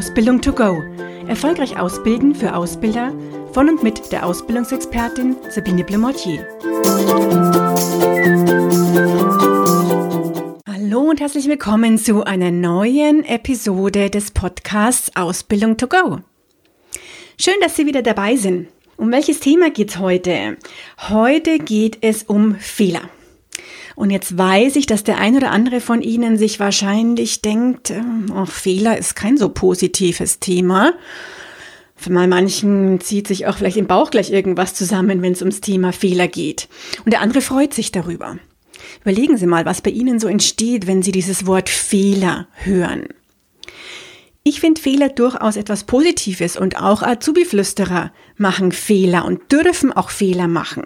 Ausbildung to go. Erfolgreich ausbilden für Ausbilder von und mit der Ausbildungsexpertin Sabine Blemortier. Hallo und herzlich willkommen zu einer neuen Episode des Podcasts Ausbildung to go. Schön, dass Sie wieder dabei sind. Um welches Thema geht es heute? Heute geht es um Fehler. Und jetzt weiß ich, dass der ein oder andere von Ihnen sich wahrscheinlich denkt, oh, Fehler ist kein so positives Thema. Für mal manchen zieht sich auch vielleicht im Bauch gleich irgendwas zusammen, wenn es ums Thema Fehler geht. Und der andere freut sich darüber. Überlegen Sie mal, was bei Ihnen so entsteht, wenn Sie dieses Wort Fehler hören. Ich finde Fehler durchaus etwas Positives und auch Azubi-Flüsterer machen Fehler und dürfen auch Fehler machen,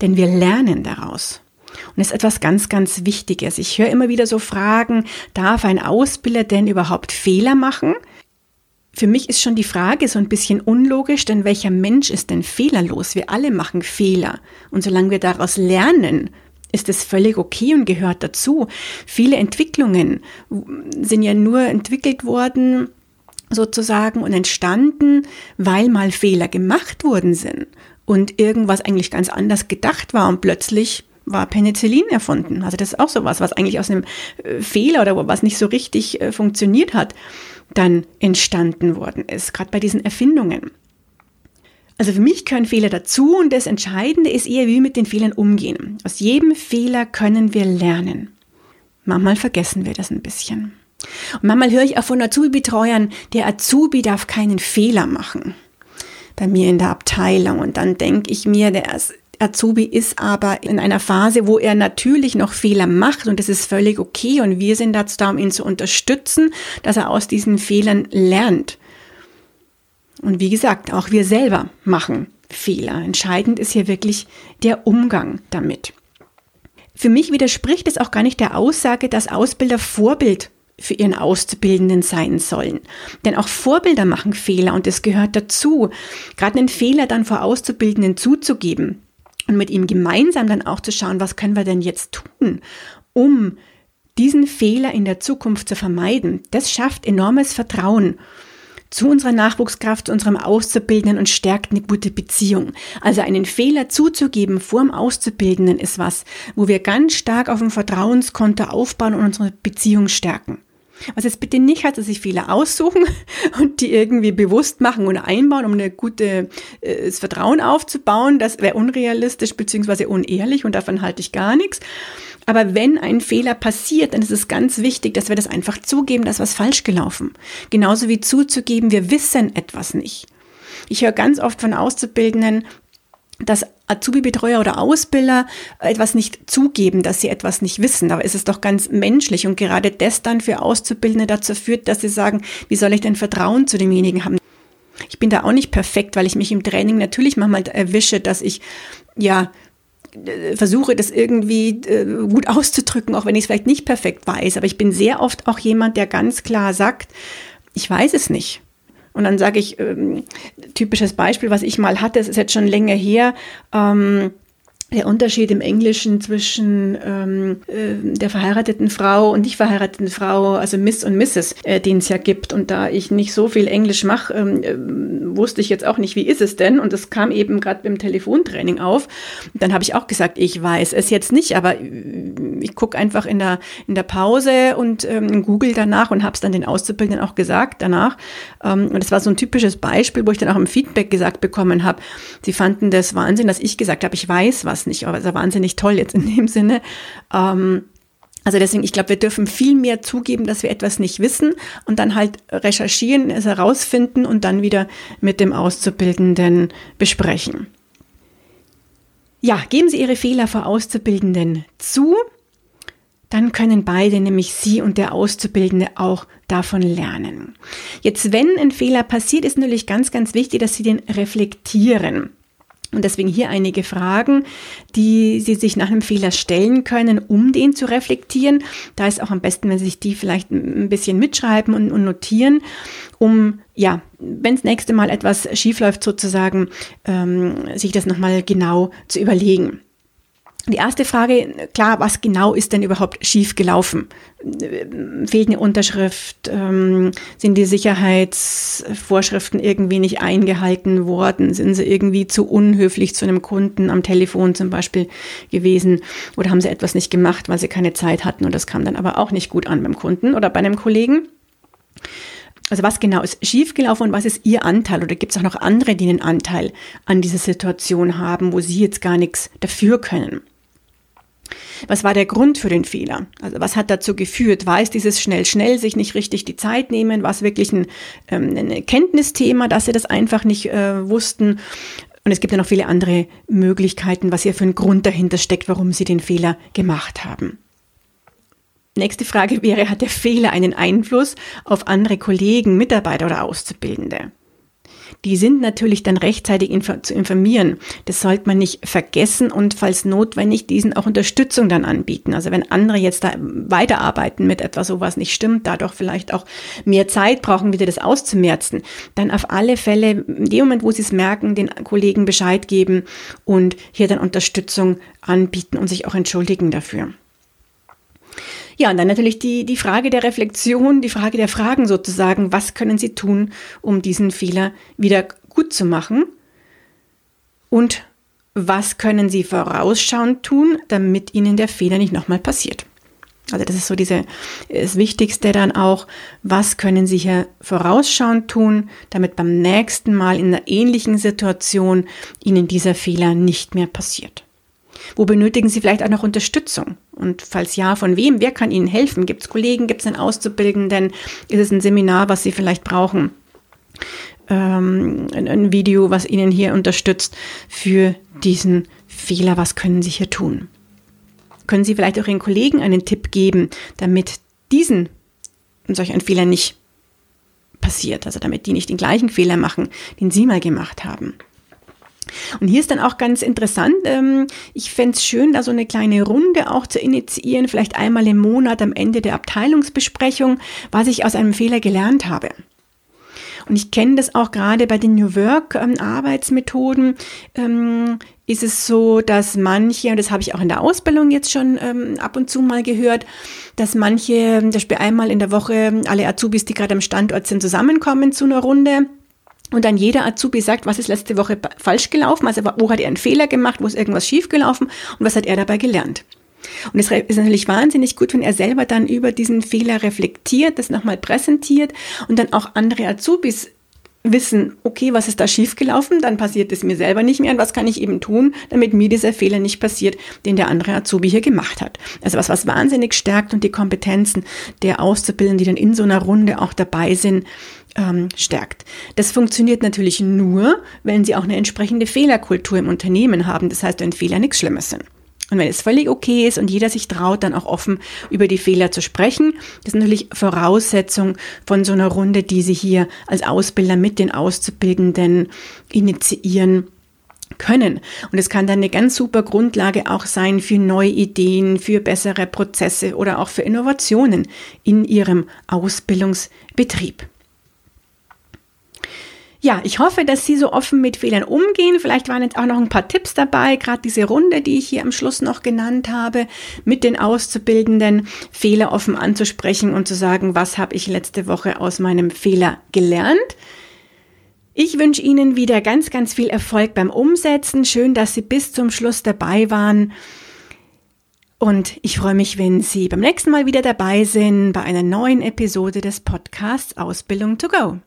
denn wir lernen daraus. Und ist etwas ganz, ganz Wichtiges. Ich höre immer wieder so Fragen, darf ein Ausbilder denn überhaupt Fehler machen? Für mich ist schon die Frage so ein bisschen unlogisch, denn welcher Mensch ist denn fehlerlos? Wir alle machen Fehler. Und solange wir daraus lernen, ist es völlig okay und gehört dazu. Viele Entwicklungen sind ja nur entwickelt worden, sozusagen, und entstanden, weil mal Fehler gemacht worden sind und irgendwas eigentlich ganz anders gedacht war und plötzlich war Penicillin erfunden. Also das ist auch sowas, was eigentlich aus einem äh, Fehler oder was nicht so richtig äh, funktioniert hat, dann entstanden worden ist, gerade bei diesen Erfindungen. Also für mich gehören Fehler dazu und das Entscheidende ist eher, wie wir mit den Fehlern umgehen. Aus jedem Fehler können wir lernen. Manchmal vergessen wir das ein bisschen. Und manchmal höre ich auch von Azubi-Betreuern, der Azubi darf keinen Fehler machen. Bei mir in der Abteilung. Und dann denke ich mir, der ist Azubi ist aber in einer Phase, wo er natürlich noch Fehler macht und das ist völlig okay und wir sind dazu da, um ihn zu unterstützen, dass er aus diesen Fehlern lernt. Und wie gesagt, auch wir selber machen Fehler. Entscheidend ist hier wirklich der Umgang damit. Für mich widerspricht es auch gar nicht der Aussage, dass Ausbilder Vorbild für ihren Auszubildenden sein sollen. Denn auch Vorbilder machen Fehler und es gehört dazu, gerade einen Fehler dann vor Auszubildenden zuzugeben und mit ihm gemeinsam dann auch zu schauen, was können wir denn jetzt tun, um diesen Fehler in der Zukunft zu vermeiden. Das schafft enormes Vertrauen zu unserer Nachwuchskraft, zu unserem Auszubildenden und stärkt eine gute Beziehung. Also einen Fehler zuzugeben vor dem Auszubildenden ist was, wo wir ganz stark auf dem Vertrauenskonto aufbauen und unsere Beziehung stärken. Was jetzt bitte nicht heißt, dass sich Fehler aussuchen und die irgendwie bewusst machen und einbauen, um ein gutes äh, Vertrauen aufzubauen. Das wäre unrealistisch bzw. unehrlich und davon halte ich gar nichts. Aber wenn ein Fehler passiert, dann ist es ganz wichtig, dass wir das einfach zugeben, dass was falsch gelaufen. Genauso wie zuzugeben, wir wissen etwas nicht. Ich höre ganz oft von Auszubildenden, dass Azubi-Betreuer oder Ausbilder etwas nicht zugeben, dass sie etwas nicht wissen. Ist es doch ganz menschlich und gerade das dann für Auszubildende dazu führt, dass sie sagen, wie soll ich denn Vertrauen zu demjenigen haben? Ich bin da auch nicht perfekt, weil ich mich im Training natürlich manchmal erwische, dass ich ja versuche das irgendwie äh, gut auszudrücken, auch wenn ich es vielleicht nicht perfekt weiß. Aber ich bin sehr oft auch jemand, der ganz klar sagt, ich weiß es nicht. Und dann sage ich, ähm, typisches Beispiel, was ich mal hatte, es ist jetzt schon länger her, ähm, der Unterschied im Englischen zwischen ähm, äh, der verheirateten Frau und nicht verheirateten Frau, also Miss und Mrs., äh, den es ja gibt. Und da ich nicht so viel Englisch mache, ähm, äh, wusste ich jetzt auch nicht, wie ist es denn? Und das kam eben gerade beim Telefontraining auf. Und dann habe ich auch gesagt, ich weiß es jetzt nicht, aber äh, ich gucke einfach in der, in der Pause und ähm, google danach und habe es dann den Auszubildenden auch gesagt danach. Ähm, und das war so ein typisches Beispiel, wo ich dann auch im Feedback gesagt bekommen habe, sie fanden das Wahnsinn, dass ich gesagt habe, ich weiß was nicht, aber es ist wahnsinnig toll jetzt in dem Sinne. Ähm, also deswegen, ich glaube, wir dürfen viel mehr zugeben, dass wir etwas nicht wissen und dann halt recherchieren, es herausfinden und dann wieder mit dem Auszubildenden besprechen. Ja, geben Sie Ihre Fehler vor Auszubildenden zu dann können beide, nämlich Sie und der Auszubildende, auch davon lernen. Jetzt, wenn ein Fehler passiert, ist natürlich ganz, ganz wichtig, dass Sie den reflektieren. Und deswegen hier einige Fragen, die Sie sich nach einem Fehler stellen können, um den zu reflektieren. Da ist auch am besten, wenn Sie sich die vielleicht ein bisschen mitschreiben und, und notieren, um, ja, wenn das nächste Mal etwas schiefläuft sozusagen, ähm, sich das nochmal genau zu überlegen. Die erste Frage, klar, was genau ist denn überhaupt schief gelaufen? Fehlt eine Unterschrift? Ähm, sind die Sicherheitsvorschriften irgendwie nicht eingehalten worden? Sind sie irgendwie zu unhöflich zu einem Kunden am Telefon zum Beispiel gewesen? Oder haben sie etwas nicht gemacht, weil sie keine Zeit hatten und das kam dann aber auch nicht gut an beim Kunden oder bei einem Kollegen? Also was genau ist schiefgelaufen und was ist Ihr Anteil? Oder gibt es auch noch andere, die einen Anteil an dieser Situation haben, wo Sie jetzt gar nichts dafür können? Was war der Grund für den Fehler? Also was hat dazu geführt? War es dieses schnell, schnell sich nicht richtig die Zeit nehmen? War es wirklich ein, ähm, ein Kenntnisthema, dass sie das einfach nicht äh, wussten? Und es gibt ja noch viele andere Möglichkeiten, was hier für ein Grund dahinter steckt, warum sie den Fehler gemacht haben. Nächste Frage wäre, hat der Fehler einen Einfluss auf andere Kollegen, Mitarbeiter oder Auszubildende? Die sind natürlich dann rechtzeitig inf zu informieren. Das sollte man nicht vergessen und falls notwendig diesen auch Unterstützung dann anbieten. Also wenn andere jetzt da weiterarbeiten mit etwas, so was nicht stimmt, dadurch vielleicht auch mehr Zeit brauchen, wieder das auszumerzen, dann auf alle Fälle in dem Moment, wo sie es merken, den Kollegen Bescheid geben und hier dann Unterstützung anbieten und sich auch entschuldigen dafür. Ja, und dann natürlich die, die Frage der Reflexion, die Frage der Fragen sozusagen. Was können Sie tun, um diesen Fehler wieder gut zu machen? Und was können Sie vorausschauend tun, damit Ihnen der Fehler nicht nochmal passiert? Also das ist so diese, das Wichtigste dann auch, was können Sie hier vorausschauend tun, damit beim nächsten Mal in einer ähnlichen Situation Ihnen dieser Fehler nicht mehr passiert. Wo benötigen Sie vielleicht auch noch Unterstützung? Und falls ja, von wem? Wer kann Ihnen helfen? Gibt es Kollegen? Gibt es einen Auszubildenden? Ist es ein Seminar, was Sie vielleicht brauchen? Ähm, ein, Video, was Ihnen hier unterstützt für diesen Fehler? Was können Sie hier tun? Können Sie vielleicht auch Ihren Kollegen einen Tipp geben, damit diesen solch ein Fehler nicht passiert, also damit die nicht den gleichen Fehler machen, den Sie mal gemacht haben? Und hier ist dann auch ganz interessant, ähm, ich fände es schön, da so eine kleine Runde auch zu initiieren, vielleicht einmal im Monat am Ende der Abteilungsbesprechung, was ich aus einem Fehler gelernt habe. Und ich kenne das auch gerade bei den New Work ähm, Arbeitsmethoden. Ähm, ist es so, dass manche, und das habe ich auch in der Ausbildung jetzt schon ähm, ab und zu mal gehört, dass manche, zum Beispiel einmal in der Woche alle Azubis, die gerade am Standort sind, zusammenkommen zu einer Runde und dann jeder Azubi sagt, was ist letzte Woche falsch gelaufen, also wo hat er einen Fehler gemacht, wo ist irgendwas schief gelaufen und was hat er dabei gelernt. Und es ist natürlich wahnsinnig gut, wenn er selber dann über diesen Fehler reflektiert, das nochmal präsentiert und dann auch andere Azubis wissen, okay, was ist da schiefgelaufen, dann passiert es mir selber nicht mehr. Und was kann ich eben tun, damit mir dieser Fehler nicht passiert, den der andere Azubi hier gemacht hat. Also was, was wahnsinnig stärkt und die Kompetenzen der Auszubildenden, die dann in so einer Runde auch dabei sind, ähm, stärkt. Das funktioniert natürlich nur, wenn Sie auch eine entsprechende Fehlerkultur im Unternehmen haben. Das heißt, wenn Fehler nichts Schlimmes sind. Und wenn es völlig okay ist und jeder sich traut, dann auch offen über die Fehler zu sprechen, das ist natürlich Voraussetzung von so einer Runde, die Sie hier als Ausbilder mit den Auszubildenden initiieren können. Und es kann dann eine ganz super Grundlage auch sein für neue Ideen, für bessere Prozesse oder auch für Innovationen in Ihrem Ausbildungsbetrieb. Ja, ich hoffe, dass Sie so offen mit Fehlern umgehen. Vielleicht waren jetzt auch noch ein paar Tipps dabei, gerade diese Runde, die ich hier am Schluss noch genannt habe, mit den Auszubildenden Fehler offen anzusprechen und zu sagen, was habe ich letzte Woche aus meinem Fehler gelernt. Ich wünsche Ihnen wieder ganz, ganz viel Erfolg beim Umsetzen. Schön, dass Sie bis zum Schluss dabei waren. Und ich freue mich, wenn Sie beim nächsten Mal wieder dabei sind bei einer neuen Episode des Podcasts Ausbildung to Go.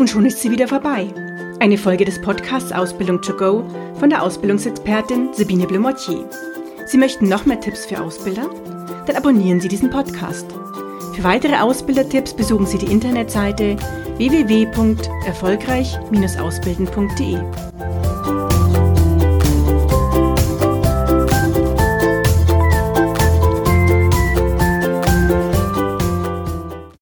Und schon ist sie wieder vorbei. Eine Folge des Podcasts Ausbildung to go von der Ausbildungsexpertin Sabine Blumotier. Sie möchten noch mehr Tipps für Ausbilder? Dann abonnieren Sie diesen Podcast. Für weitere Ausbildertipps besuchen Sie die Internetseite www.erfolgreich-ausbilden.de.